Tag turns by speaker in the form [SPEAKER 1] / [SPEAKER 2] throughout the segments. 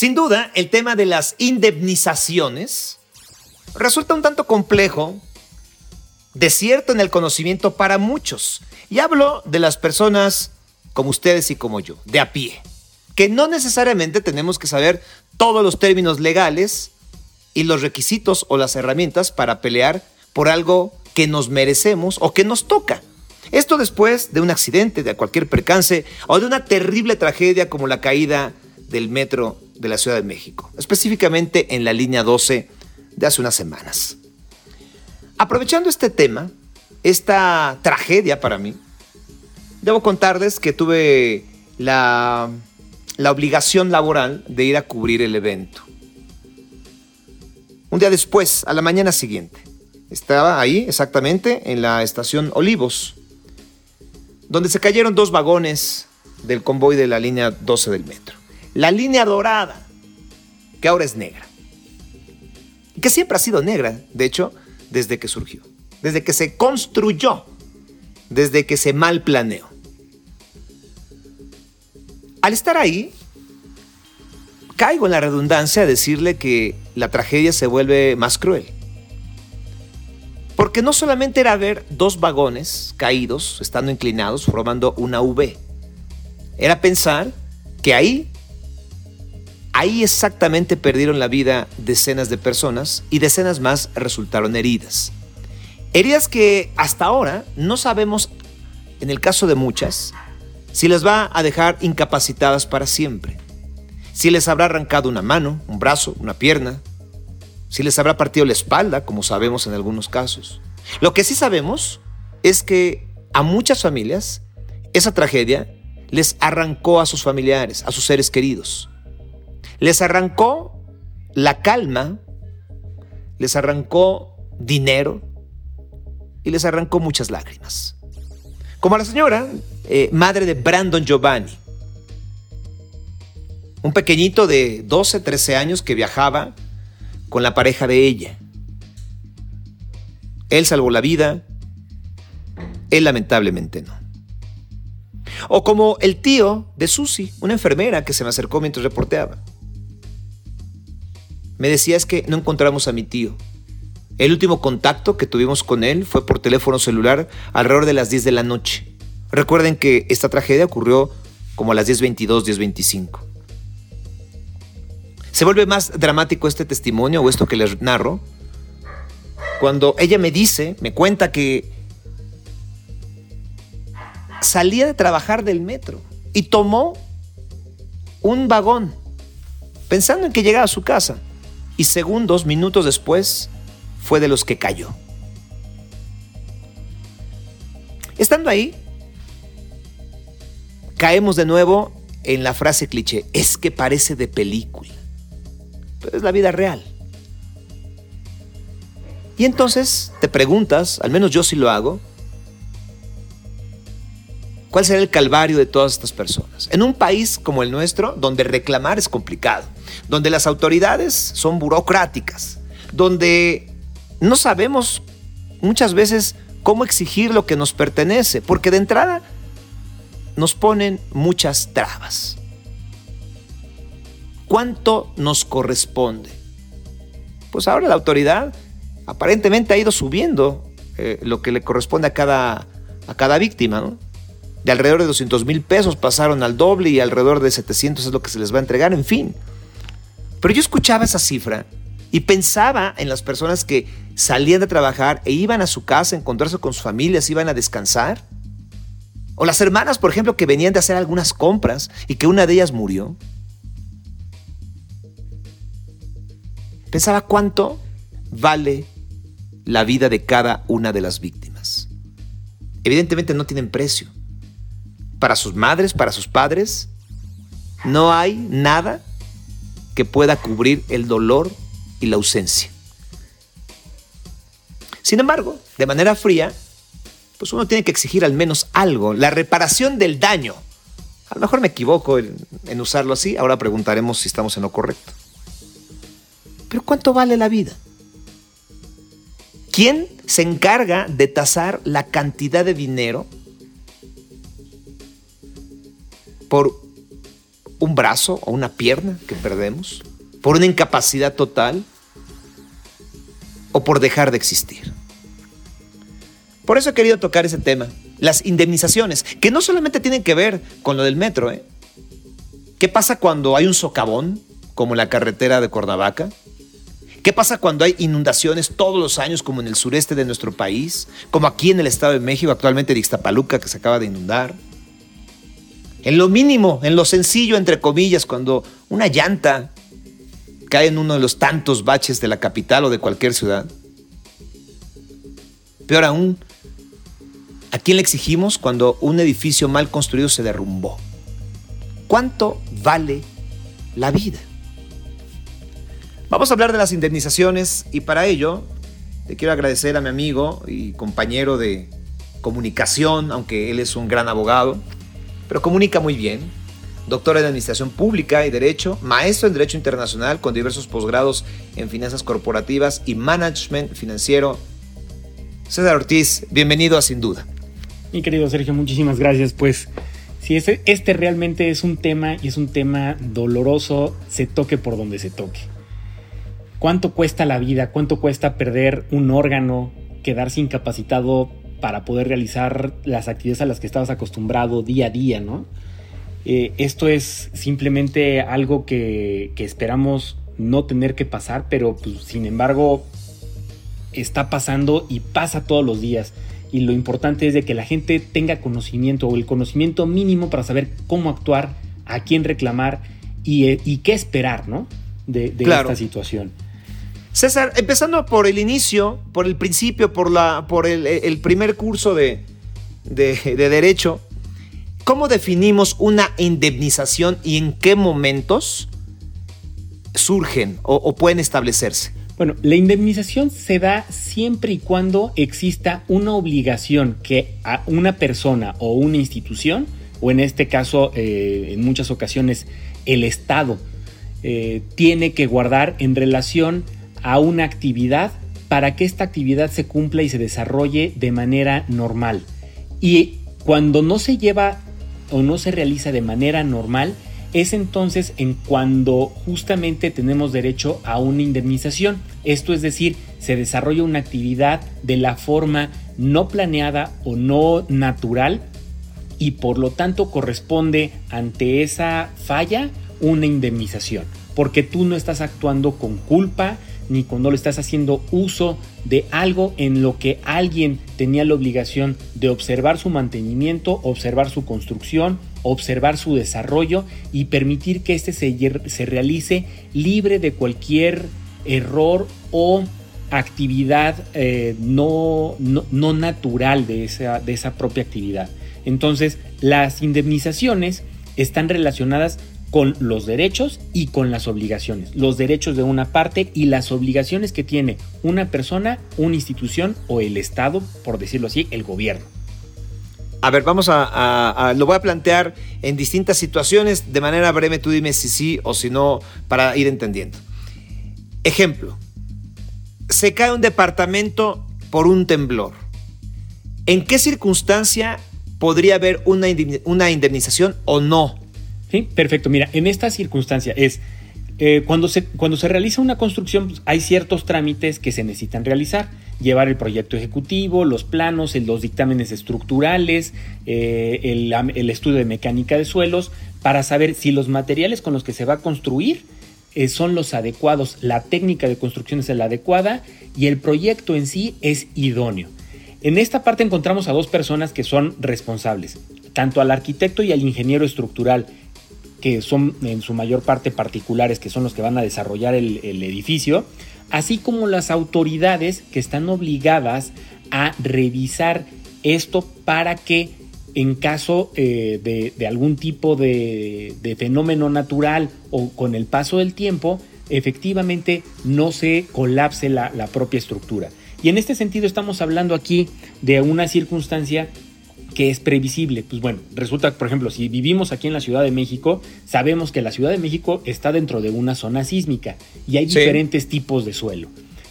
[SPEAKER 1] Sin duda, el tema de las indemnizaciones resulta un tanto complejo, desierto en el conocimiento para muchos. Y hablo de las personas como ustedes y como yo, de a pie, que no necesariamente tenemos que saber todos los términos legales y los requisitos o las herramientas para pelear por algo que nos merecemos o que nos toca. Esto después de un accidente, de cualquier percance o de una terrible tragedia como la caída del metro de la Ciudad de México, específicamente en la línea 12 de hace unas semanas. Aprovechando este tema, esta tragedia para mí, debo contarles que tuve la, la obligación laboral de ir a cubrir el evento. Un día después, a la mañana siguiente, estaba ahí exactamente en la estación Olivos, donde se cayeron dos vagones del convoy de la línea 12 del metro. La línea dorada, que ahora es negra. Que siempre ha sido negra, de hecho, desde que surgió, desde que se construyó, desde que se mal planeó. Al estar ahí, caigo en la redundancia de decirle que la tragedia se vuelve más cruel. Porque no solamente era ver dos vagones caídos, estando inclinados, formando una V. Era pensar que ahí, ahí exactamente perdieron la vida decenas de personas y decenas más resultaron heridas. Heridas que hasta ahora no sabemos, en el caso de muchas, si les va a dejar incapacitadas para siempre. Si les habrá arrancado una mano, un brazo, una pierna, si les habrá partido la espalda, como sabemos en algunos casos. Lo que sí sabemos es que a muchas familias esa tragedia les arrancó a sus familiares, a sus seres queridos. Les arrancó la calma, les arrancó dinero y les arrancó muchas lágrimas. Como a la señora, eh, madre de Brandon Giovanni, un pequeñito de 12, 13 años que viajaba con la pareja de ella. Él salvó la vida, él lamentablemente no. O como el tío de Susie, una enfermera que se me acercó mientras reporteaba. Me decía es que no encontramos a mi tío. El último contacto que tuvimos con él fue por teléfono celular alrededor de las 10 de la noche. Recuerden que esta tragedia ocurrió como a las 10.22, 10.25. Se vuelve más dramático este testimonio o esto que les narro cuando ella me dice, me cuenta que salía de trabajar del metro y tomó un vagón pensando en que llegaba a su casa y segundos, minutos después fue de los que cayó. Estando ahí, caemos de nuevo en la frase cliché, es que parece de película pero es la vida real. Y entonces te preguntas, al menos yo sí lo hago, ¿cuál será el calvario de todas estas personas? En un país como el nuestro, donde reclamar es complicado, donde las autoridades son burocráticas, donde no sabemos muchas veces cómo exigir lo que nos pertenece, porque de entrada nos ponen muchas trabas. ¿Cuánto nos corresponde? Pues ahora la autoridad aparentemente ha ido subiendo eh, lo que le corresponde a cada, a cada víctima. De alrededor de 200 mil pesos pasaron al doble y alrededor de 700 es lo que se les va a entregar, en fin. Pero yo escuchaba esa cifra y pensaba en las personas que salían de trabajar e iban a su casa a encontrarse con sus familias, iban a descansar. O las hermanas, por ejemplo, que venían de hacer algunas compras y que una de ellas murió. Pensaba cuánto vale la vida de cada una de las víctimas. Evidentemente no tienen precio. Para sus madres, para sus padres, no hay nada que pueda cubrir el dolor y la ausencia. Sin embargo, de manera fría, pues uno tiene que exigir al menos algo, la reparación del daño. A lo mejor me equivoco en, usarlo así, ahora preguntaremos si estamos en lo correcto. Pero ¿cuánto vale la vida? ¿Quién se encarga de tasar la cantidad de dinero por un brazo o una pierna que perdemos, por una incapacidad total o por dejar de existir. Por eso he querido tocar ese tema, las indemnizaciones, que no solamente tienen que ver con lo del metro. ¿eh? ¿Qué pasa cuando hay un socavón, como la carretera de Cuernavaca? ¿Qué pasa cuando hay inundaciones todos los años, como en el sureste de nuestro país, como aquí en el Estado de México, actualmente de Ixtapaluca, que se acaba de inundar? En lo mínimo, en lo sencillo, entre comillas, cuando una llanta cae en uno de los tantos baches de la capital o de cualquier ciudad. Peor aún, ¿a quién le exigimos cuando un edificio mal construido se derrumbó? ¿Cuánto vale la vida? Vamos a hablar de las indemnizaciones y para ello le quiero agradecer a mi amigo y compañero de comunicación, aunque él es un gran abogado, pero comunica muy bien. Doctor en Administración Pública y Derecho, maestro en Derecho Internacional con diversos posgrados en finanzas corporativas y management financiero. César Ortiz, bienvenido a Sin Duda.
[SPEAKER 2] Mi querido Sergio, muchísimas gracias. Pues si este, este realmente es un tema y es un tema doloroso, se toque por donde se toque. ¿Cuánto cuesta la vida? ¿Cuánto cuesta perder un órgano, quedarse incapacitado para poder realizar las actividades a las que estabas acostumbrado día a día, ¿no? Eh, esto es simplemente algo que, esperamos no tener que pasar, pero pues, sin embargo está pasando y pasa todos los días. Y lo importante es de que la gente tenga conocimiento o el conocimiento mínimo para saber cómo actuar, a quién reclamar y, eh, qué esperar, ¿no? De, esta situación.
[SPEAKER 1] César, empezando por el inicio, por el principio, por, la, por el, primer curso de, derecho, ¿cómo definimos una indemnización y en qué momentos surgen o, pueden establecerse?
[SPEAKER 2] Bueno, la indemnización se da siempre y cuando exista una obligación que a una persona o una institución, o en este caso, eh, en muchas ocasiones, el Estado, eh, tiene que guardar en relación a una actividad para que esta actividad se cumpla y se desarrolle de manera normal. Y cuando no se lleva o no se realiza de manera normal, es entonces en cuando justamente tenemos derecho a una indemnización. Esto es decir, se desarrolla una actividad de la forma no planeada o no natural y por lo tanto corresponde ante esa falla una indemnización, porque tú no estás actuando con culpa, ni cuando le estás haciendo uso de algo en lo que alguien tenía la obligación de observar su mantenimiento, observar su construcción, observar su desarrollo y permitir que éste se, se realice libre de cualquier error o actividad eh, no, no, natural de esa, de esa propia actividad. Entonces, las indemnizaciones están relacionadas con los derechos y con las obligaciones. Los derechos de una parte y las obligaciones que tiene una persona, una institución o el Estado, por decirlo así, el gobierno.
[SPEAKER 1] A ver, vamos a, lo voy a plantear en distintas situaciones. De manera breve, tú dime si sí o si no, para ir entendiendo. Ejemplo, se cae un departamento por un temblor. ¿En qué circunstancia podría haber una indemnización o no?
[SPEAKER 2] Sí, perfecto. Mira, en esta circunstancia es eh, cuando, se, cuando se realiza una construcción, pues, hay ciertos trámites que se necesitan realizar. Llevar el proyecto ejecutivo, los planos, los dictámenes estructurales, eh, el, estudio de mecánica de suelos, para saber si los materiales con los que se va a construir eh, son los adecuados, la técnica de construcción es la adecuada y el proyecto en sí es idóneo. En esta parte encontramos a dos personas que son responsables, tanto al arquitecto y al ingeniero estructural que son en su mayor parte particulares, que son los que van a desarrollar el, edificio, así como las autoridades que están obligadas a revisar esto para que en caso eh, de, algún tipo de, fenómeno natural o con el paso del tiempo, efectivamente no se colapse la propia estructura. Y en este sentido estamos hablando aquí de una circunstancia que es previsible. Pues bueno, resulta, por ejemplo, si vivimos aquí en la Ciudad de México, sabemos que la Ciudad de México está dentro de una zona sísmica y hay diferentes tipos de suelo.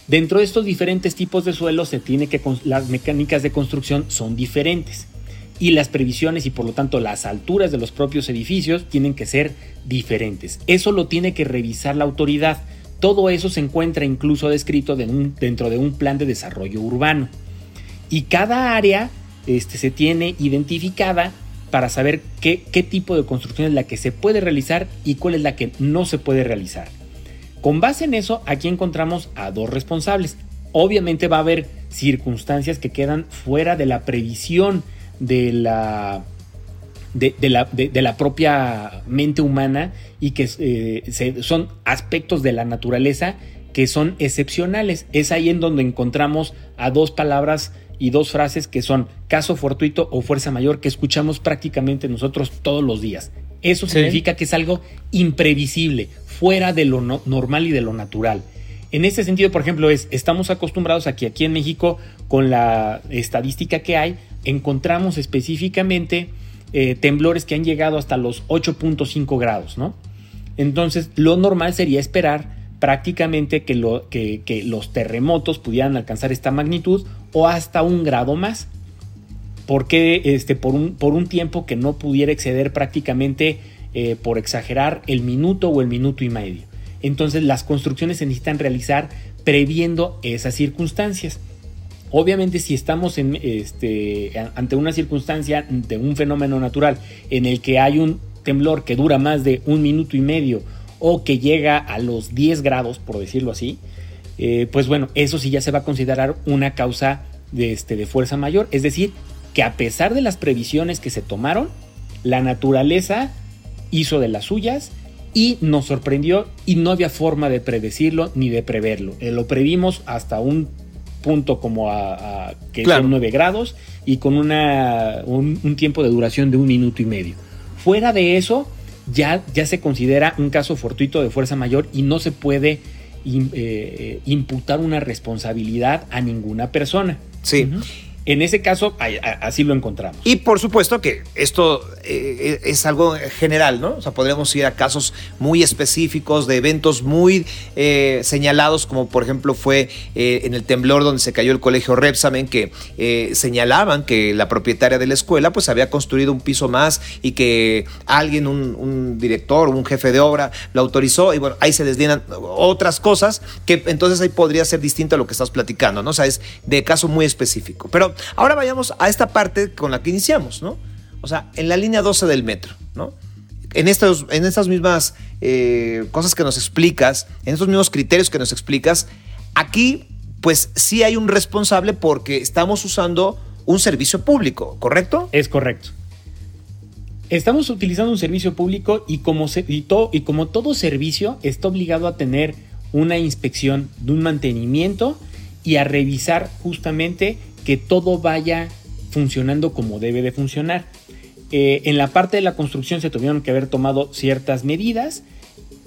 [SPEAKER 2] Dentro de estos diferentes tipos de suelo se tiene que las mecánicas de construcción son diferentes. y las previsiones y por lo tanto las alturas de los propios edificios tienen que ser diferentes. Eso lo tiene que revisar la autoridad. Todo eso se encuentra incluso descrito dentro de un plan de desarrollo urbano. Y cada área este, se tiene identificada para saber qué, tipo de construcción es la que se puede realizar y cuál es la que no se puede realizar. Con base en eso, aquí encontramos a dos responsables. Obviamente va a haber circunstancias que quedan fuera de la previsión de la, de, la, de, la propia mente humana y que eh, son aspectos de la naturaleza que son excepcionales. Es ahí en donde encontramos a dos palabras y dos frases que son caso fortuito o fuerza mayor que escuchamos prácticamente nosotros todos los días. Eso significa que es algo imprevisible, fuera de lo normal y de lo natural. En ese sentido, por ejemplo, es, estamos acostumbrados a que aquí en México, con la estadística que hay, encontramos específicamente eh, temblores que han llegado hasta los 8.5 grados, ¿no? Entonces, lo normal sería esperar prácticamente que, lo, que, los terremotos pudieran alcanzar esta magnitud o hasta un grado más. Porque este, por, un, tiempo que no pudiera exceder prácticamente, eh, por exagerar, el minuto o el minuto y medio. Entonces las construcciones se necesitan realizar previendo esas circunstancias. Obviamente si estamos este, ante una circunstancia de un fenómeno natural en el que hay un temblor que dura más de un minuto y medio o que llega a los 10 grados, por decirlo así, eh, pues bueno, eso sí ya se va a considerar una causa de, este, de fuerza mayor. Es decir, que a pesar de las previsiones que se tomaron, la naturaleza hizo de las suyas y nos sorprendió y no había forma de predecirlo ni de preverlo. Eh, lo previmos hasta un punto como a, que son 9 grados y con una, un tiempo de duración de un minuto y medio. Fuera de eso, ya, ya se considera un caso fortuito de fuerza mayor y no se puede eh, imputar una responsabilidad a ninguna persona.
[SPEAKER 1] Sí.
[SPEAKER 2] En ese caso, así lo encontramos.
[SPEAKER 1] Y por supuesto que esto eh, es algo general, ¿no? O sea, podríamos ir a casos muy específicos de eventos muy eh, señalados, como por ejemplo fue eh, en el temblor donde se cayó el colegio Repsamen, que señalaban que la propietaria de la escuela pues había construido un piso más y que alguien, un, un director, un jefe de obra, lo autorizó y bueno, ahí se deslinan otras cosas que entonces ahí podría ser distinto a lo que estás platicando, ¿no? O sea, es de caso muy específico. Pero ahora vayamos a esta parte con la que iniciamos, ¿no? O sea, en la línea 12 del metro, ¿no? En, estos, en estas mismas eh, cosas que nos explicas, en estos mismos criterios que nos explicas, aquí pues sí hay un responsable porque estamos usando un servicio público, ¿correcto?
[SPEAKER 2] Es correcto. Estamos utilizando un servicio público y como, y, y como todo servicio está obligado a tener una inspección de un mantenimiento y a revisar justamente que todo vaya funcionando como debe de funcionar. Eh, en la parte de la construcción se tuvieron que haber tomado ciertas medidas.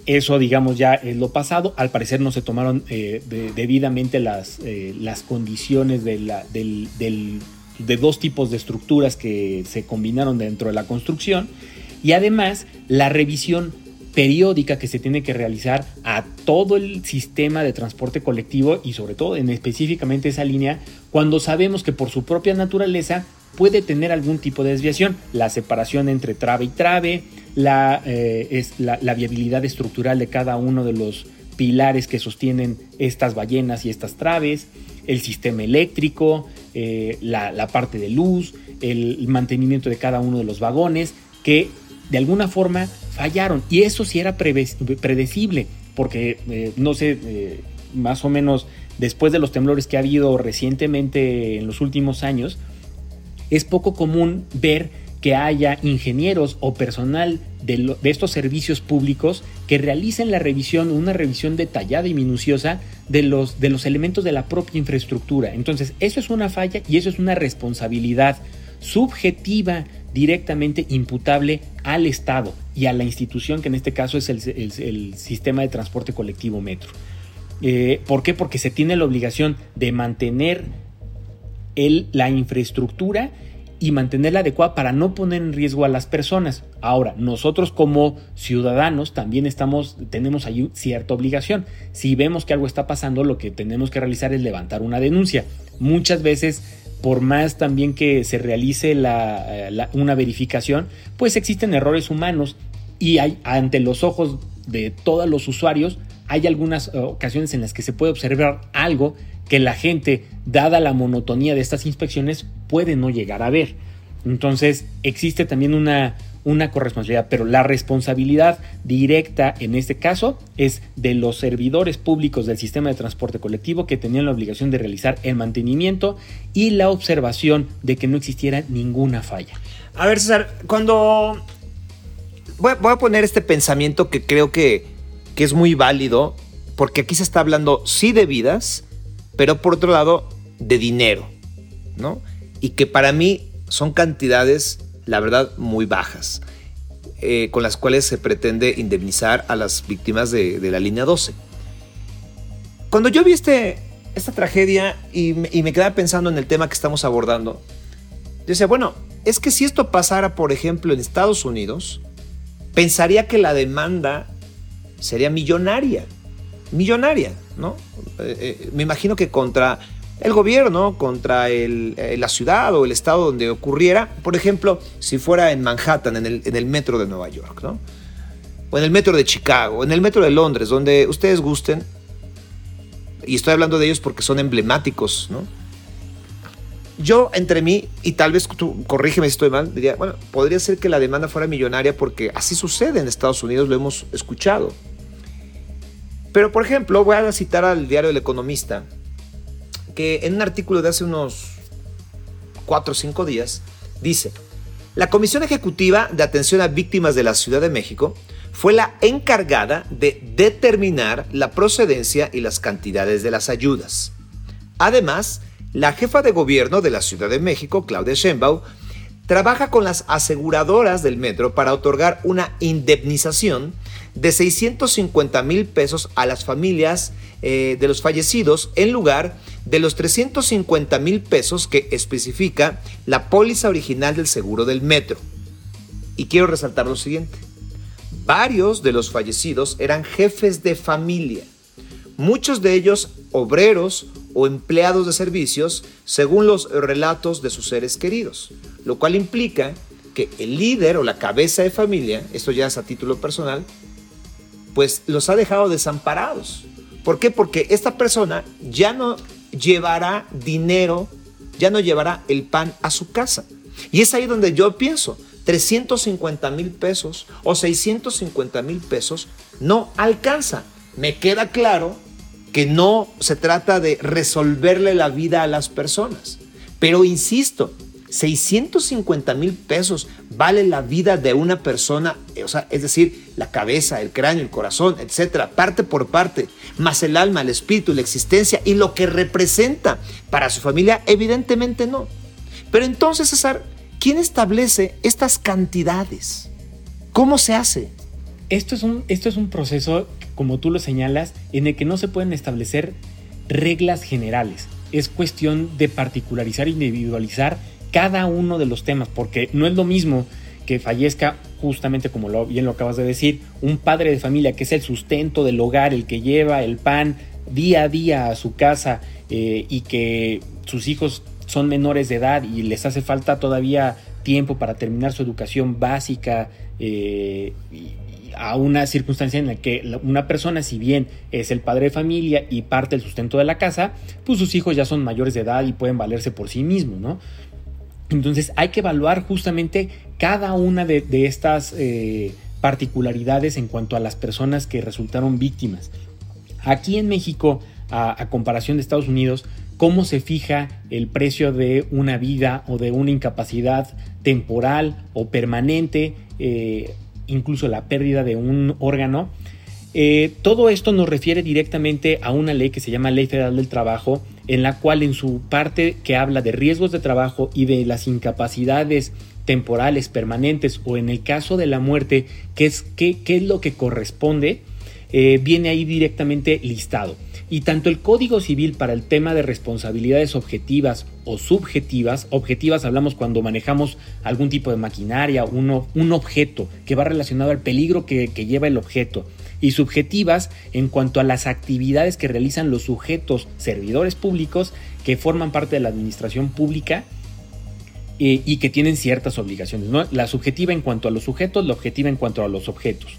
[SPEAKER 2] Eso, digamos, ya es lo pasado. Al parecer no se tomaron eh, debidamente las, eh, las condiciones de, la, de dos tipos de estructuras que se combinaron dentro de la construcción. Y además, la revisión periódica que se tiene que realizar a todo el sistema de transporte colectivo y sobre todo en específicamente esa línea cuando sabemos que por su propia naturaleza puede tener algún tipo de desviación, la separación entre trave y trave, la, eh, la, viabilidad estructural de cada uno de los pilares que sostienen estas ballenas y estas traves, el sistema eléctrico, eh, la, la, parte de luz, el mantenimiento de cada uno de los vagones, que de alguna forma fallaron. Y eso sí era predecible, porque eh, no sé, eh, más o menos después de los temblores que ha habido recientemente en los últimos años, es poco común ver que haya ingenieros o personal de, estos servicios públicos que realicen la revisión, una revisión detallada y minuciosa de los, de los elementos de la propia infraestructura. Entonces, eso es una falla y eso es una responsabilidad subjetiva directamente imputable al Estado y a la institución que en este caso es el, sistema de transporte colectivo metro. Eh, ¿Por qué? Porque se tiene la obligación de mantener la infraestructura y mantenerla adecuada para no poner en riesgo a las personas. Ahora, nosotros como ciudadanos también estamos, tenemos ahí cierta obligación. Si vemos que algo está pasando, lo que tenemos que realizar es levantar una denuncia. Muchas veces por más también que se realice eh, una verificación, pues existen errores humanos y hay ante los ojos de todos los usuarios hay algunas eh, ocasiones en las que se puede observar algo que la gente, dada la monotonía de estas inspecciones, puede no llegar a ver. Entonces existe también una, una corresponsabilidad, pero la responsabilidad directa en este caso es de los servidores públicos del sistema de transporte colectivo que tenían la obligación de realizar el mantenimiento y la observación de que no existiera ninguna falla.
[SPEAKER 1] A ver, César, cuando voy a, poner este pensamiento que creo que, que es muy válido, porque aquí se está hablando sí de vidas, pero por otro lado de dinero, ¿no? Y que para mí son cantidades la verdad, muy bajas, eh, con las cuales se pretende indemnizar a las víctimas de, la línea 12. Cuando yo vi este, esta tragedia y me, y me quedaba pensando en el tema que estamos abordando, yo decía, bueno, es que si esto pasara, por ejemplo, en Estados Unidos, pensaría que la demanda sería millonaria. Millonaria, ¿no? Eh, eh, me imagino que contra el gobierno contra eh, la ciudad o el estado donde ocurriera, por ejemplo, si fuera en Manhattan, en el, metro de Nueva York, o en el metro de Chicago, en el metro de Londres, donde ustedes gusten, y estoy hablando de ellos porque son emblemáticos. Yo entre mí, y tal vez tú corrígeme si estoy mal, diría, bueno, podría ser que la demanda fuera millonaria porque así sucede en Estados Unidos, lo hemos escuchado. Pero por ejemplo, voy a citar al diario El Economista, que en un artículo de hace unos 4 o 5 días dice, la Comisión Ejecutiva de Atención a Víctimas de la Ciudad de México fue la encargada de determinar la procedencia y las cantidades de las ayudas. Además, la jefa de gobierno de la Ciudad de México, Claudia Sheinbaum, trabaja con las aseguradoras del metro para otorgar una indemnización de 650 mil pesos a las familias eh, de los fallecidos en lugar de los 350 mil pesos que especifica la póliza original del seguro del metro. Y quiero resaltar lo siguiente. Varios de los fallecidos eran jefes de familia, muchos de ellos obreros o empleados de servicios, según los relatos de sus seres queridos, lo cual implica que el líder o la cabeza de familia, esto ya es a título personal, pues los ha dejado desamparados. ¿Por qué? Porque esta persona ya no llevará dinero, ya no llevará el pan a su casa. Y es ahí donde yo pienso, 350 mil pesos o 650 mil pesos no alcanza. Me queda claro que no se trata de resolverle la vida a las personas. Pero insisto, 650 mil pesos vale la vida de una persona, o sea, es decir, la cabeza, el cráneo, el corazón, etcétera, parte por parte, más el alma, el espíritu, la existencia y lo que representa para su familia, evidentemente no. Pero entonces, César, ¿quién establece estas cantidades? ¿Cómo se hace?
[SPEAKER 2] Esto es un, esto es un proceso, como tú lo señalas, en el que no se pueden establecer reglas generales. Es cuestión de particularizar, individualizar cada uno de los temas, porque no es lo mismo que fallezca justamente como lo, bien lo acabas de decir, un padre de familia que es el sustento del hogar, el que lleva el pan día a día a su casa eh, y que sus hijos son menores de edad y les hace falta todavía tiempo para terminar su educación básica eh, a una circunstancia en la que una persona, si bien es el padre de familia y parte del sustento de la casa, pues sus hijos ya son mayores de edad y pueden valerse por sí mismos, ¿no? Entonces hay que evaluar justamente cada una de, estas eh, particularidades en cuanto a las personas que resultaron víctimas. Aquí en México, a, comparación de Estados Unidos, cómo se fija el precio de una vida o de una incapacidad temporal o permanente, eh, incluso la pérdida de un órgano. Eh, todo esto nos refiere directamente a una ley que se llama Ley Federal del Trabajo, en la cual en su parte que habla de riesgos de trabajo y de las incapacidades temporales, permanentes o en el caso de la muerte, qué es, qué, qué es lo que corresponde, eh, viene ahí directamente listado. Y tanto el Código Civil para el tema de responsabilidades objetivas o subjetivas, objetivas hablamos cuando manejamos algún tipo de maquinaria, uno, un objeto que va relacionado al peligro que, que lleva el objeto y subjetivas en cuanto a las actividades que realizan los sujetos servidores públicos que forman parte de la administración pública eh, y que tienen ciertas obligaciones. La subjetiva en cuanto a los sujetos, la objetiva en cuanto a los objetos.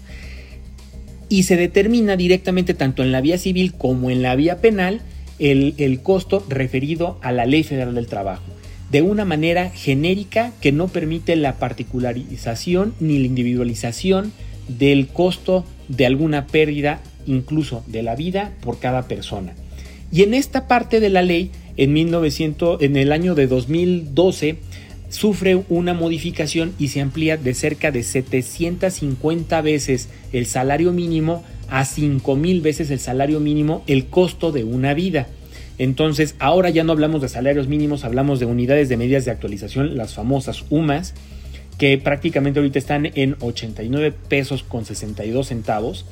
[SPEAKER 2] Y se determina directamente tanto en la vía civil como en la vía penal el, el costo referido a la Ley Federal del Trabajo de una manera genérica que no permite la particularización ni la individualización del costo de alguna pérdida, incluso de la vida, por cada persona. Y en esta parte de la ley, en, 1900, en el año de 2012, sufre una modificación y se amplía de cerca de 750 veces el salario mínimo a 5000 veces el salario mínimo el costo de una vida. Entonces, ahora ya no hablamos de salarios mínimos, hablamos de unidades de medidas de actualización, las famosas UMAS, que prácticamente ahorita están en 89 pesos con 62 centavos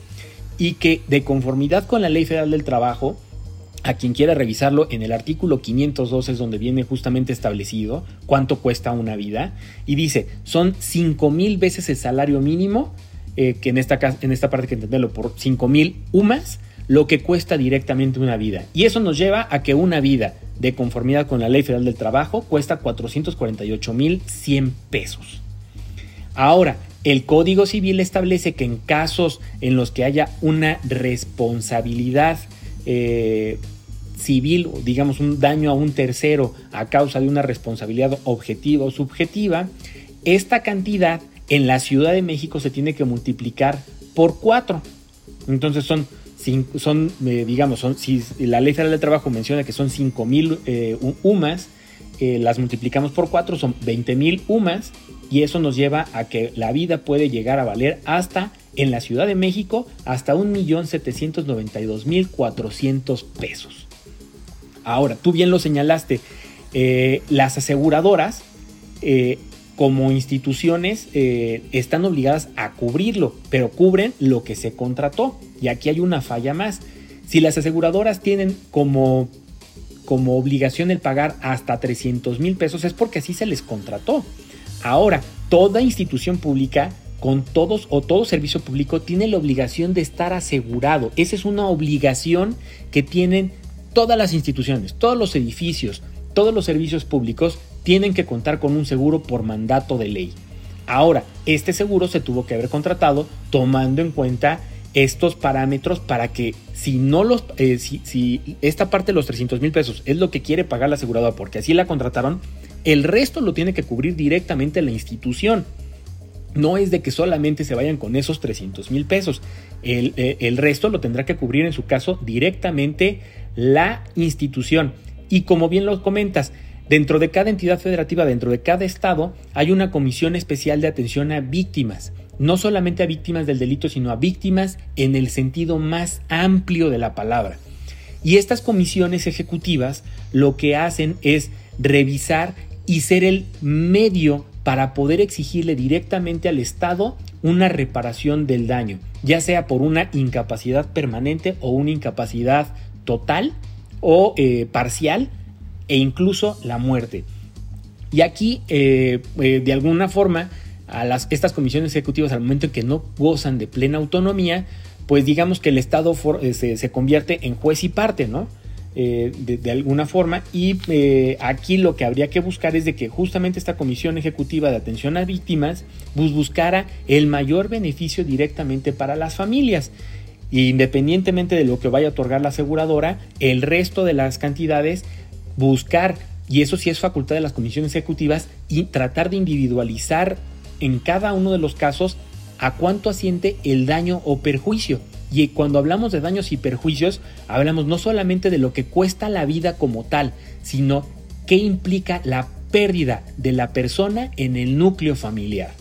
[SPEAKER 2] y que de conformidad con la Ley Federal del Trabajo, a quien quiera revisarlo, en el artículo 502 es donde viene justamente establecido cuánto cuesta una vida y dice, son 5 mil veces el salario mínimo, eh, que en esta, en esta parte que entenderlo por 5 mil UMAS, lo que cuesta directamente una vida. Y eso nos lleva a que una vida de conformidad con la Ley Federal del Trabajo cuesta 448 mil 100 pesos. Ahora, el Código Civil establece que en casos en los que haya una responsabilidad eh, civil, digamos un daño a un tercero a causa de una responsabilidad objetiva o subjetiva, esta cantidad en la Ciudad de México se tiene que multiplicar por cuatro. Entonces son, eh, digamos, son, si la Ley Federal del Trabajo menciona que son 5 mil eh, UMAS, las multiplicamos por cuatro, son 20 mil UMAS y eso nos lleva a que la vida puede llegar a valer hasta, en la Ciudad de México, hasta 1.792.400 pesos. Ahora, tú bien lo señalaste, eh, las aseguradoras eh, como instituciones eh, están obligadas a cubrirlo, pero cubren lo que se contrató. Y aquí hay una falla más. Si las aseguradoras tienen como, como obligación el pagar hasta 300 mil pesos, es porque así se les contrató. Ahora, toda institución pública con todos o todo servicio público tiene la obligación de estar asegurado. Esa es una obligación que tienen todas las instituciones, todos los edificios, todos los servicios públicos tienen que contar con un seguro por mandato de ley. Ahora, este seguro se tuvo que haber contratado tomando en cuenta estos parámetros para que si no los, eh, si, esta parte de los 300 mil pesos es lo que quiere pagar la aseguradora porque así la contrataron, el resto lo tiene que cubrir directamente la institución. No es de que solamente se vayan con esos 300 mil pesos. El, eh, el, resto lo tendrá que cubrir en su caso directamente la institución. Y como bien lo comentas, dentro de cada entidad federativa, dentro de cada estado, hay una comisión especial de atención a víctimas. No solamente a víctimas del delito, sino a víctimas en el sentido más amplio de la palabra. Y estas comisiones ejecutivas lo que hacen es revisar y ser el medio para poder exigirle directamente al Estado una reparación del daño, ya sea por una incapacidad permanente o una incapacidad total o eh, parcial e incluso la muerte. Y aquí, eh, eh, de alguna forma, a las, estas comisiones ejecutivas, al momento en que no gozan de plena autonomía, pues digamos que el Estado se, se, convierte en juez y parte, ¿no? Eh, de, alguna forma. Y eh, aquí lo que habría que buscar es de que justamente esta Comisión Ejecutiva de Atención a Víctimas buscara el mayor beneficio directamente para las familias. independientemente de lo que vaya a otorgar la aseguradora, el resto de las cantidades buscar, y eso sí es facultad de las comisiones ejecutivas, y tratar de individualizar en cada uno de los casos a cuánto asiente el daño o perjuicio. Y cuando hablamos de daños y perjuicios, hablamos no solamente de lo que cuesta la vida como tal, sino qué implica la pérdida de la persona en el núcleo familiar.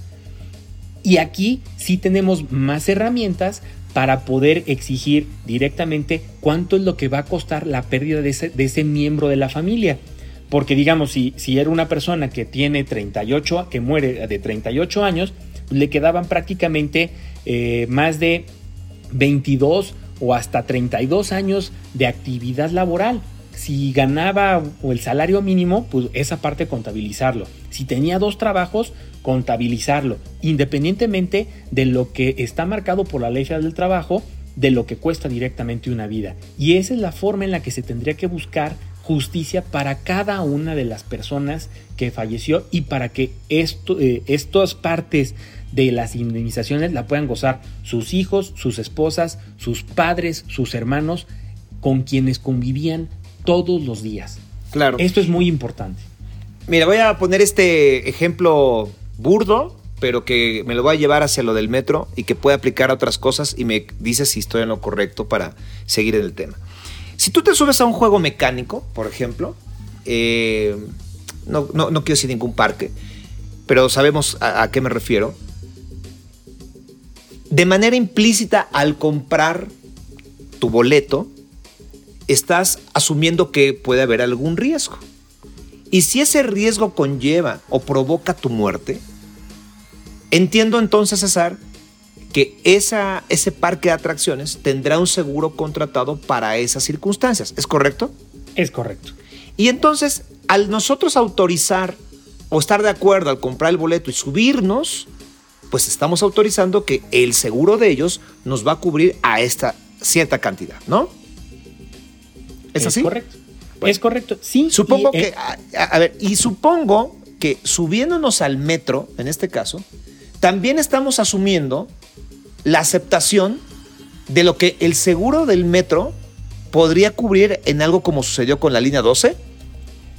[SPEAKER 2] Y aquí sí tenemos más herramientas para poder exigir directamente cuánto es lo que va a costar la pérdida de ese, miembro de la familia. Porque digamos, si, si era una persona que tiene 38, que muere de 38 años, le quedaban prácticamente eh, más de 22 o hasta 32 años de actividad laboral. Si ganaba el salario mínimo, pues esa parte contabilizarlo. Si tenía dos trabajos, contabilizarlo. Independientemente de lo que está marcado por la ley del trabajo, de lo que cuesta directamente una vida. Y esa es la forma en la que se tendría que buscar justicia para cada una de las personas que falleció y para que esto, eh, estas partes de las indemnizaciones la puedan gozar sus hijos, sus esposas, sus padres, sus hermanos, con quienes convivían todos los días.
[SPEAKER 1] Claro.
[SPEAKER 2] Esto es muy importante.
[SPEAKER 1] Mira, voy a poner este ejemplo burdo, pero que me lo voy a llevar hacia lo del metro y que puede aplicar a otras cosas y me dice si estoy en lo correcto para seguir en el tema. Si tú te subes a un juego mecánico, por ejemplo, eh, no, quiero decir ningún parque, pero sabemos a, qué me refiero. De manera implícita, al comprar tu boleto, estás asumiendo que puede haber algún riesgo. Y si ese riesgo conlleva o provoca tu muerte, entiendo entonces, César, que esa, ese parque de atracciones tendrá un seguro contratado para esas circunstancias. ¿Es correcto?
[SPEAKER 2] Es correcto.
[SPEAKER 1] Y entonces, al nosotros autorizar o estar de acuerdo al comprar el boleto y subirnos, pues estamos autorizando que el seguro de ellos nos va a cubrir a esta cierta cantidad, ¿no?
[SPEAKER 2] ¿Es, así? Correcto. es correcto. Sí.
[SPEAKER 1] Supongo que, eh, a ver, y supongo que subiéndonos al metro, en este caso, también estamos asumiendo la aceptación de lo que el seguro del metro podría cubrir en algo como sucedió con la línea 12?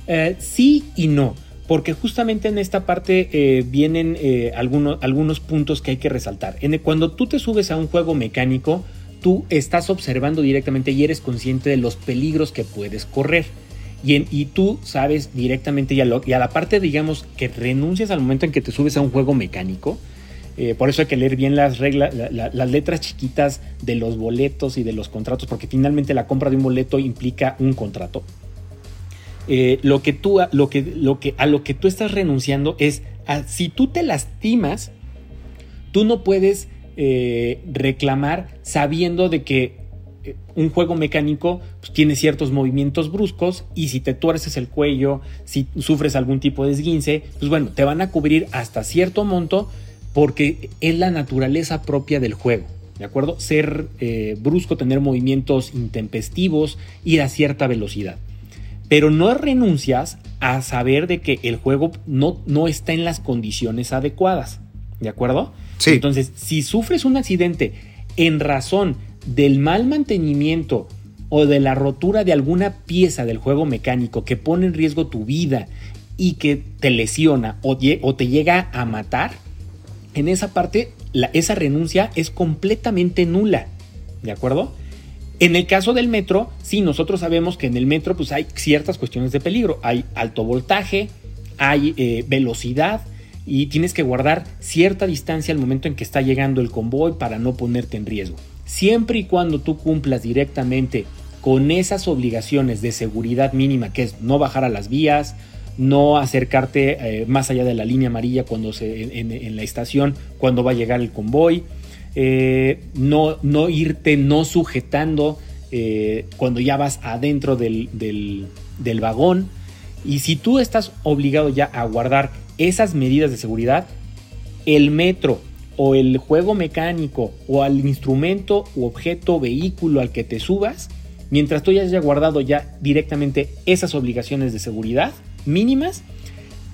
[SPEAKER 2] Eh, sí y no, porque justamente en esta parte eh, vienen eh, algunos, algunos puntos que hay que resaltar. En cuando tú te subes a un juego mecánico, tú estás observando directamente y eres consciente de los peligros que puedes correr. Y, tú sabes directamente y a, y a la parte, digamos, que renuncias al momento en que te subes a un juego mecánico, eh, por eso hay que leer bien las reglas, las letras chiquitas de los boletos y de los contratos, porque finalmente la compra de un boleto implica un contrato. Eh, lo que tú, lo que, lo que, a lo que tú estás renunciando es, si tú te lastimas, tú no puedes eh, reclamar sabiendo de que un juego mecánico pues, tiene ciertos movimientos bruscos y si te tuerces el cuello, si sufres algún tipo de esguince, pues bueno, te van a cubrir hasta cierto monto, porque es la naturaleza propia del juego. ¿De acuerdo? Ser eh, brusco, tener movimientos intempestivos, ir a cierta velocidad. Pero no renuncias a saber de que el juego no, no está en las condiciones adecuadas. ¿De acuerdo?
[SPEAKER 1] Sí.
[SPEAKER 2] Entonces, si sufres un accidente en razón del mal mantenimiento o de la rotura de alguna pieza del juego mecánico que pone en riesgo tu vida y que te lesiona o, o te llega a matar, en esa parte esa renuncia es completamente nula. ¿De acuerdo? En el caso del metro, sí, nosotros sabemos que en el metro pues hay ciertas cuestiones de peligro. Hay alto voltaje, hay eh, velocidad y tienes que guardar cierta distancia al momento en que está llegando el convoy para no ponerte en riesgo. Siempre y cuando tú cumplas directamente con esas obligaciones de seguridad mínima, que es no bajar a las vías, no acercarte eh, más allá de la línea amarilla cuando se, en, la estación, cuando va a llegar el convoy, eh, no, no, irte no sujetando eh, cuando ya vas adentro del, del, vagón. Y si tú estás obligado ya a guardar esas medidas de seguridad, el metro o el juego mecánico o al instrumento u objeto, vehículo al que te subas, mientras tú ya hayas guardado ya directamente esas obligaciones de seguridad, mínimas,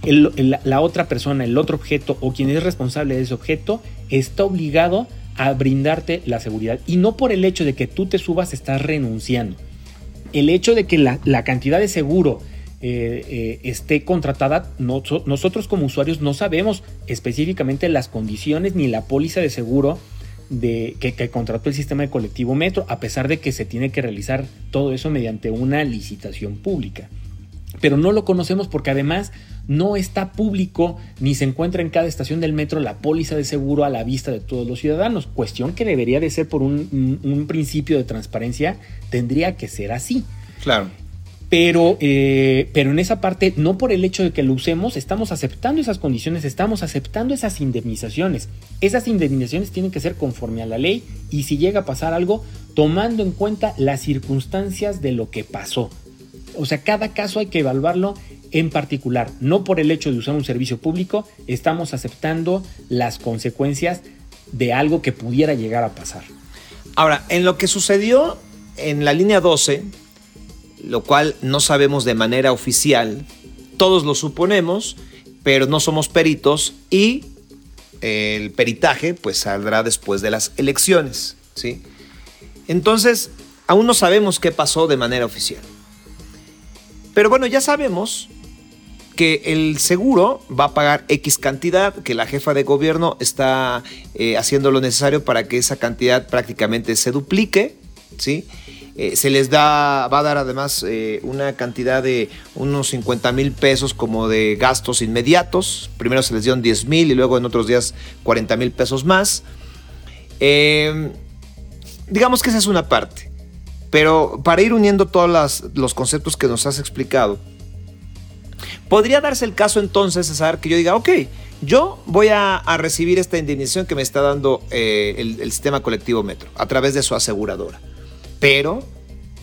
[SPEAKER 2] la otra persona, el otro objeto o quien es responsable de ese objeto está obligado a brindarte la seguridad. Y no por el hecho de que tú te subas estás renunciando. El hecho de que la, cantidad de seguro eh, eh, esté contratada, nosotros como usuarios no sabemos específicamente las condiciones ni la póliza de seguro de, que, que, contrató el sistema de colectivo Metro, a pesar de que se tiene que realizar todo eso mediante una licitación pública pero no lo conocemos porque además no está público ni se encuentra en cada estación del metro la póliza de seguro a la vista de todos los ciudadanos. Cuestión que debería de ser por un, principio de transparencia, tendría que ser así.
[SPEAKER 1] Claro.
[SPEAKER 2] Pero, eh, pero en esa parte, no por el hecho de que lo usemos, estamos aceptando esas condiciones, estamos aceptando esas indemnizaciones. Esas indemnizaciones tienen que ser conforme a la ley y si llega a pasar algo, tomando en cuenta las circunstancias de lo que pasó. O sea, cada caso hay que evaluarlo en particular. No por el hecho de usar un servicio público, estamos aceptando las consecuencias de algo que pudiera llegar a pasar.
[SPEAKER 1] Ahora, en lo que sucedió en la línea 12, lo cual no sabemos de manera oficial, todos lo suponemos, pero no somos peritos y el peritaje pues saldrá después de las elecciones, ¿sí? Entonces, aún no sabemos qué pasó de manera oficial. Pero bueno, ya sabemos que el seguro va a pagar X cantidad, que la jefa de gobierno está eh, haciendo lo necesario para que esa cantidad prácticamente se duplique, ¿sí? Eh, se les da, va a dar además eh, una cantidad de unos 50 mil pesos como de gastos inmediatos. Primero se les dieron 10 mil y luego en otros días 40 mil pesos más. digamos que esa es una parte. Pero para ir uniendo todos los conceptos que nos has explicado, Podría darse el caso entonces, César, que yo diga, ok, yo voy a, recibir esta indemnización que me está dando eh, el, sistema colectivo Metro a través de su aseguradora. Pero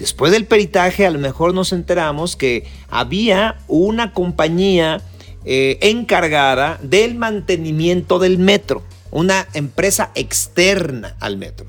[SPEAKER 1] después del peritaje a lo mejor nos enteramos que había una compañía eh, encargada del mantenimiento del metro, una empresa externa al metro.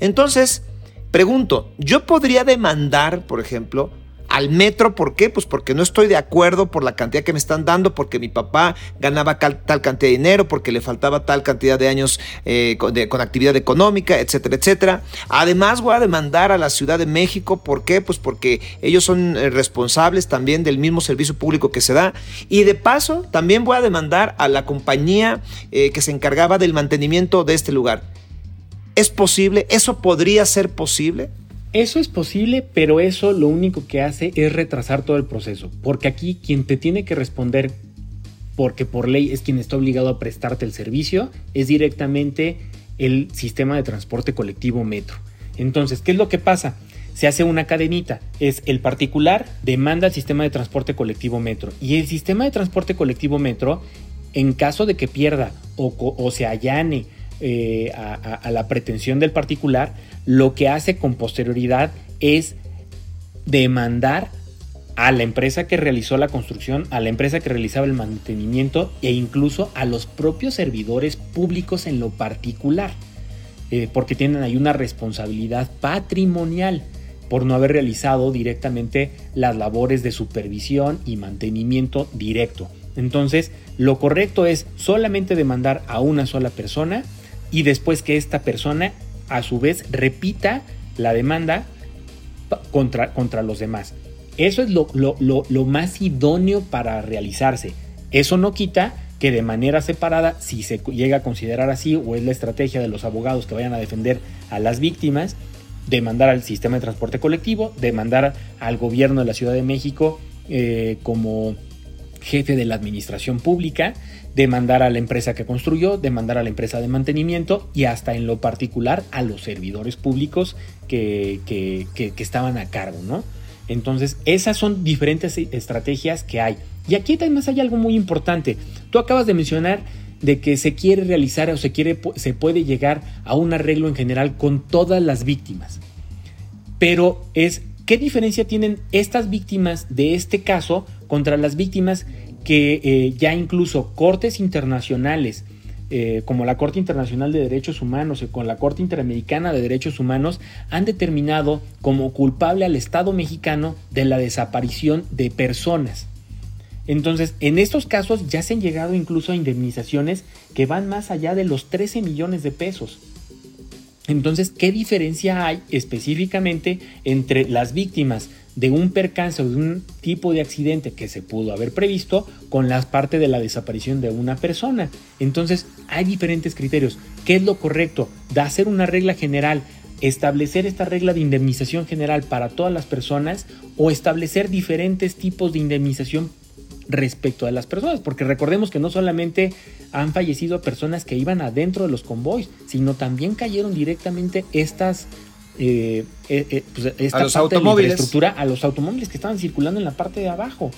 [SPEAKER 1] Entonces, pregunto, ¿yo podría demandar, por ejemplo, al metro. ¿Por qué? Pues porque no estoy de acuerdo por la cantidad que me están dando, porque mi papá ganaba tal cantidad de dinero, porque le faltaba tal cantidad de años eh, con, actividad económica, etcétera, etcétera. Además voy a demandar a la Ciudad de México. ¿Por qué? Pues porque ellos son eh, responsables también del mismo servicio público que se da. Y de paso, también voy a demandar a la compañía eh, que se encargaba del mantenimiento de este lugar. ¿Es posible? ¿Eso podría ser posible?
[SPEAKER 2] Eso es posible, pero eso lo único que hace es retrasar todo el proceso, porque aquí quien te tiene que responder, porque por ley es quien está obligado a prestarte el servicio, es directamente el sistema de transporte colectivo Metro. Entonces, ¿qué es lo que pasa? Se hace una cadenita, es el particular demanda al sistema de transporte colectivo Metro y el sistema de transporte colectivo Metro, en caso de que pierda o, se allane eh, a la pretensión del particular, lo que hace con posterioridad es demandar a la empresa que realizó la construcción, a la empresa que realizaba el mantenimiento e incluso a los propios servidores públicos en lo particular, eh, porque tienen ahí una responsabilidad patrimonial por no haber realizado directamente las labores de supervisión y mantenimiento directo. Entonces, lo correcto es solamente demandar a una sola persona y después que esta persona a su vez repita la demanda contra, contra los demás. Eso es lo, lo, más idóneo para realizarse. Eso no quita que de manera separada, si se llega a considerar así, o es la estrategia de los abogados que vayan a defender a las víctimas, demandar al sistema de transporte colectivo, demandar al gobierno de la Ciudad de México eh, como jefe de la administración pública, demandar a la empresa que construyó, demandar a la empresa de mantenimiento y hasta en lo particular a los servidores públicos que, estaban a cargo, ¿no? Entonces, esas son diferentes estrategias que hay. Y aquí además hay algo muy importante. Tú acabas de mencionar de que se quiere realizar o se, quiere, se puede llegar a un arreglo en general con todas las víctimas. Pero es, ¿qué diferencia tienen estas víctimas de este caso contra las víctimas que eh, ya incluso cortes internacionales, eh, como la Corte Internacional de Derechos Humanos y con la Corte Interamericana de Derechos Humanos, han determinado como culpable al Estado mexicano de la desaparición de personas. Entonces, en estos casos ya se han llegado incluso a indemnizaciones que van más allá de los 13 millones de pesos. Entonces, ¿qué diferencia hay específicamente entre las víctimas de un percance o de un tipo de accidente que se pudo haber previsto con la parte de la desaparición de una persona. Entonces hay diferentes criterios. ¿Qué es lo correcto? De hacer una regla general, establecer esta regla de indemnización general para todas las personas o establecer diferentes tipos de indemnización respecto a las personas, porque recordemos que no solamente han fallecido personas que iban adentro de los convoys, sino también cayeron directamente estas eh, eh, eh, pues, esta a los automóviles. infraestructura a los automóviles que estaban circulando en la parte de abajo.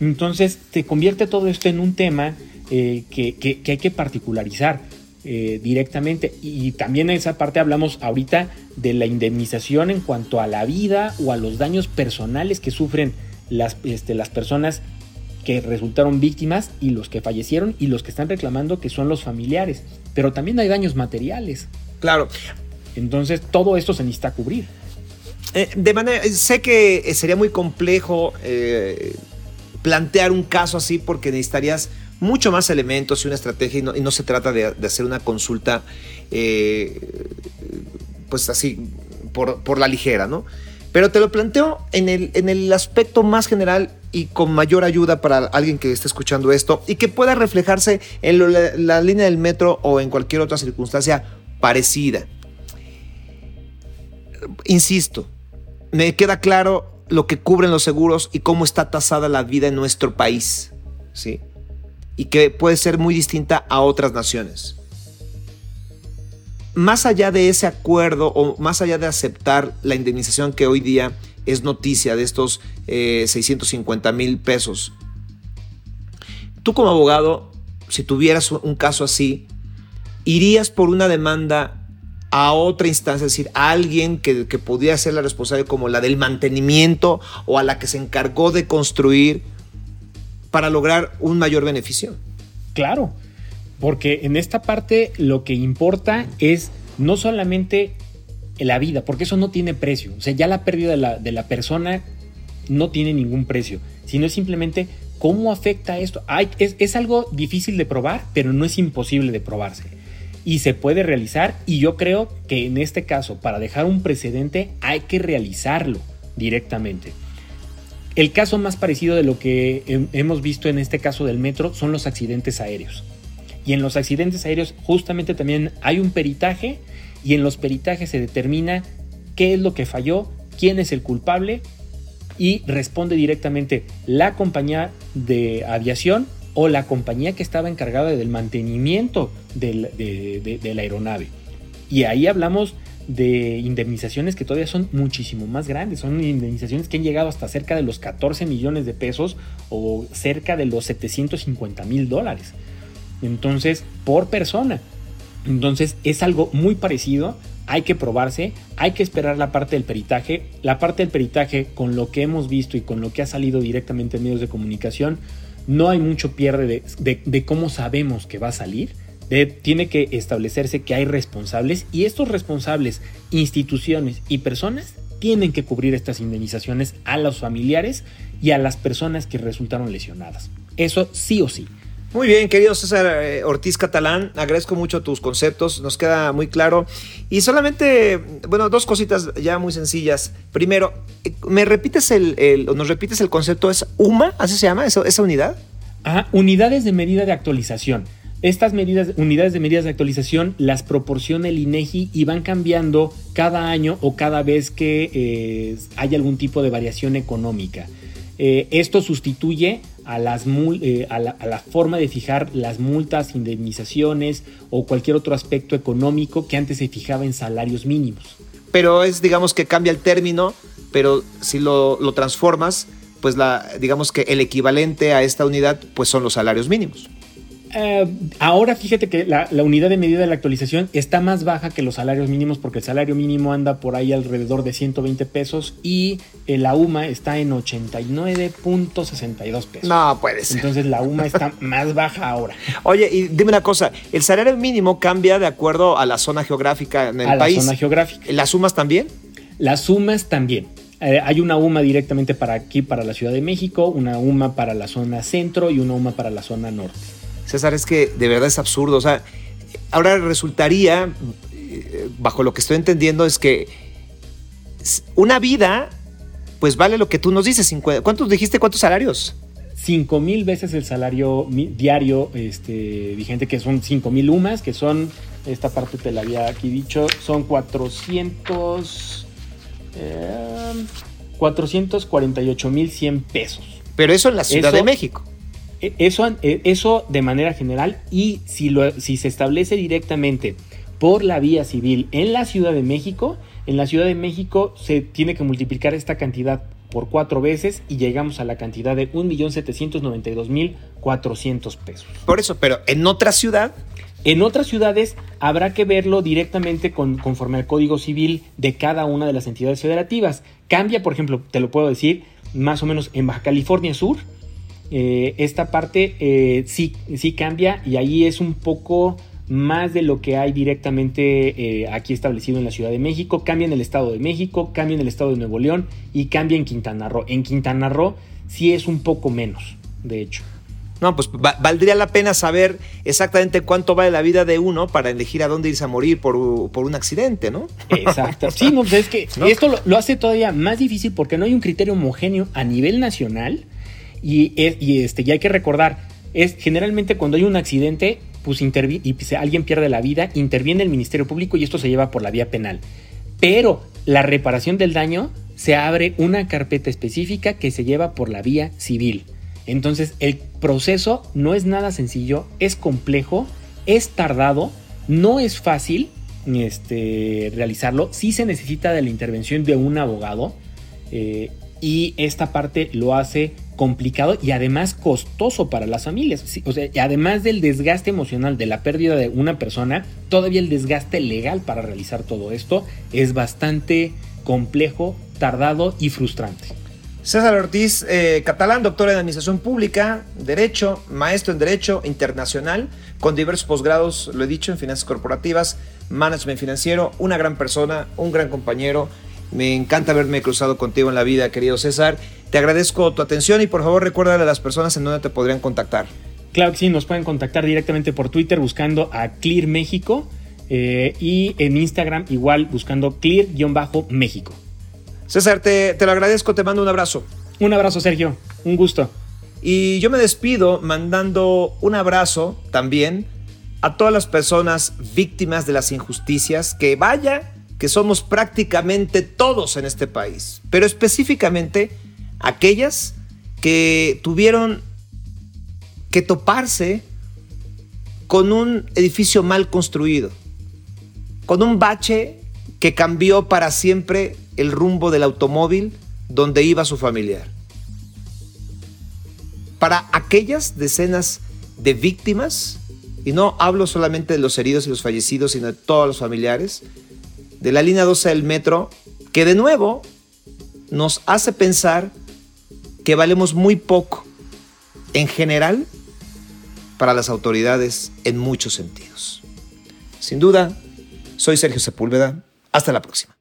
[SPEAKER 2] Entonces, te convierte todo esto en un tema que, hay que particularizar directamente. Y también en esa parte hablamos ahorita de la indemnización en cuanto a la vida o a los daños personales que sufren las, este, las personas que resultaron víctimas y los que fallecieron y los que están reclamando que son los familiares. Pero también hay daños materiales.
[SPEAKER 1] Claro.
[SPEAKER 2] Entonces, todo esto se necesita cubrir.
[SPEAKER 1] Eh, de manera, sé que sería muy complejo eh, plantear un caso así porque necesitarías mucho más elementos y una estrategia y no, se trata de, hacer una consulta eh, pues así por, por, la ligera, ¿no? Pero te lo planteo en el, en el aspecto más general y con mayor ayuda para alguien que esté escuchando esto y que pueda reflejarse en la, la línea del metro o en cualquier otra circunstancia parecida. Insisto, me queda claro lo que cubren los seguros y cómo está tasada la vida en nuestro país, ¿sí? Y que puede ser muy distinta a otras naciones. Más allá de ese acuerdo o más allá de aceptar la indemnización que hoy día es noticia de estos 650 eh, mil pesos, tú como abogado, si tuvieras un caso así, irías por una demanda a otra instancia, es decir, a alguien que, que podía ser la responsable como la del mantenimiento o a la que se encargó de construir para lograr un mayor beneficio.
[SPEAKER 2] Claro, porque en esta parte lo que importa es no solamente la vida, porque eso no tiene precio, o sea, ya la pérdida de la, de la persona no tiene ningún precio, sino simplemente cómo afecta esto. es, es algo difícil de probar, pero no es imposible de probarse y se puede realizar y yo creo que en este caso para dejar un precedente hay que realizarlo directamente. El caso más parecido de lo que hemos visto en este caso del metro son los accidentes aéreos. Y en los accidentes aéreos justamente también hay un peritaje y en los peritajes se determina qué es lo que falló, quién es el culpable y responde directamente la compañía de aviación o la compañía que estaba encargada del mantenimiento de, la aeronave. Y ahí hablamos de indemnizaciones que todavía son muchísimo más grandes. Son indemnizaciones que han llegado hasta cerca de los 14 millones de pesos o cerca de los 750 mil dólares. Entonces, por persona. Entonces, es algo muy parecido. Hay que probarse, hay que esperar la parte del peritaje. La parte del peritaje, con lo que hemos visto y con lo que ha salido directamente en medios de comunicación, no hay mucho pierde de, cómo sabemos que va a salir. tiene que establecerse que hay responsables y estos responsables, instituciones y personas tienen que cubrir estas indemnizaciones a los familiares y a las personas que resultaron lesionadas. Eso sí o sí.
[SPEAKER 1] Muy bien, querido César eh, Ortiz Catalán, agradezco mucho tus conceptos, nos queda muy claro. Y solamente, bueno, dos cositas ya muy sencillas. Primero, eh, ¿me repites el, nos repites el concepto? ¿Es UMA? ¿Así se llama esa, unidad?
[SPEAKER 2] Ah, unidades de medida de actualización. Estas medidas, unidades de medidas de actualización las proporciona el INEGI y van cambiando cada año o cada vez que eh, hay algún tipo de variación económica. esto sustituye a, las, eh, a, la, forma de fijar las multas, indemnizaciones o cualquier otro aspecto económico que antes se fijaba en salarios mínimos.
[SPEAKER 1] Pero es, digamos, que cambia el término, pero si lo, lo transformas, pues la, digamos que el equivalente a esta unidad, pues son los salarios mínimos.
[SPEAKER 2] Eh, ahora fíjate que la, unidad de medida de la actualización está más baja que los salarios mínimos porque el salario mínimo anda por ahí alrededor de 120 pesos y la UMA está en 89.62 pesos.
[SPEAKER 1] No puede ser.
[SPEAKER 2] Entonces la UMA está más baja ahora.
[SPEAKER 1] Oye, y dime una cosa, ¿el salario mínimo cambia de acuerdo a la zona geográfica en el país?
[SPEAKER 2] A la zona geográfica.
[SPEAKER 1] ¿Las sumas también?
[SPEAKER 2] Las sumas también. Eh, hay una UMA directamente para aquí, para la Ciudad de México, una UMA para la zona centro y una UMA para la zona norte.
[SPEAKER 1] César, es que de verdad es absurdo. O sea, ahora resultaría, eh, bajo lo que estoy entendiendo, es que una vida, pues vale lo que tú nos dices. ¿Cuántos dijiste? ¿Cuántos salarios?
[SPEAKER 2] Cinco mil veces el salario diario este, vigente, que son cinco mil UMAS, que son, esta parte te la había aquí dicho, son 400, eh, 448 mil 100 pesos.
[SPEAKER 1] Pero eso en la Ciudad de México.
[SPEAKER 2] E, eso, e, eso de manera general y si, lo, si se establece directamente por la vía civil en la Ciudad de México, en la Ciudad de México se tiene que multiplicar esta cantidad por cuatro veces y llegamos a la cantidad de 1.792.400 pesos.
[SPEAKER 1] Por eso, pero en otra ciudad.
[SPEAKER 2] En otras ciudades habrá que verlo directamente con, conforme al Código Civil de cada una de las entidades federativas. Cambia, por ejemplo, te lo puedo decir, más o menos en Baja California Sur, eh, esta parte eh, sí, sí cambia y ahí es un poco más de lo que hay directamente eh, aquí establecido en la Ciudad de México, cambia en el Estado de México, cambia en el Estado de Nuevo León y cambia en Quintana Roo. En Quintana Roo sí es un poco menos, de hecho.
[SPEAKER 1] No, pues valdría la pena saber exactamente cuánto vale la vida de uno para elegir a dónde irse a morir por, un accidente, ¿no?
[SPEAKER 2] Exacto. Sí, no, pues es que esto lo, hace todavía más difícil porque no hay un criterio homogéneo a nivel nacional y, este, y hay que recordar, es generalmente cuando hay un accidente pues y alguien pierde la vida, interviene el Ministerio Público y esto se lleva por la vía penal. Pero la reparación del daño se abre una carpeta específica que se lleva por la vía civil. Entonces el proceso no es nada sencillo, es complejo, es tardado, no es fácil este, realizarlo, sí se necesita de la intervención de un abogado eh, y esta parte lo hace complicado y además costoso para las familias. O sea, además del desgaste emocional de la pérdida de una persona, todavía el desgaste legal para realizar todo esto es bastante complejo, tardado y frustrante.
[SPEAKER 1] César Ortiz, eh, catalán, doctor en Administración Pública, Derecho, maestro en Derecho Internacional, con diversos posgrados, lo he dicho, en Finanzas Corporativas, Management Financiero, una gran persona, un gran compañero. Me encanta haberme cruzado contigo en la vida, querido César. Te agradezco tu atención y por favor recuérdale a las personas en dónde te podrían contactar.
[SPEAKER 2] Claro que sí, nos pueden contactar directamente por Twitter buscando a Clear México eh, y en Instagram igual buscando Clear-México.
[SPEAKER 1] César, te, te lo agradezco, te mando un abrazo.
[SPEAKER 2] Un abrazo, Sergio, un gusto.
[SPEAKER 1] Y yo me despido mandando un abrazo también a todas las personas víctimas de las injusticias, que vaya que somos prácticamente todos en este país, pero específicamente aquellas que tuvieron que toparse con un edificio mal construido, con un bache que cambió para siempre el rumbo del automóvil donde iba su familiar. Para aquellas decenas de víctimas, y no hablo solamente de los heridos y los fallecidos, sino de todos los familiares, de la línea 12 del metro, que de nuevo nos hace pensar que valemos muy poco en general para las autoridades en muchos sentidos. Sin duda, soy Sergio Sepúlveda. Hasta la próxima.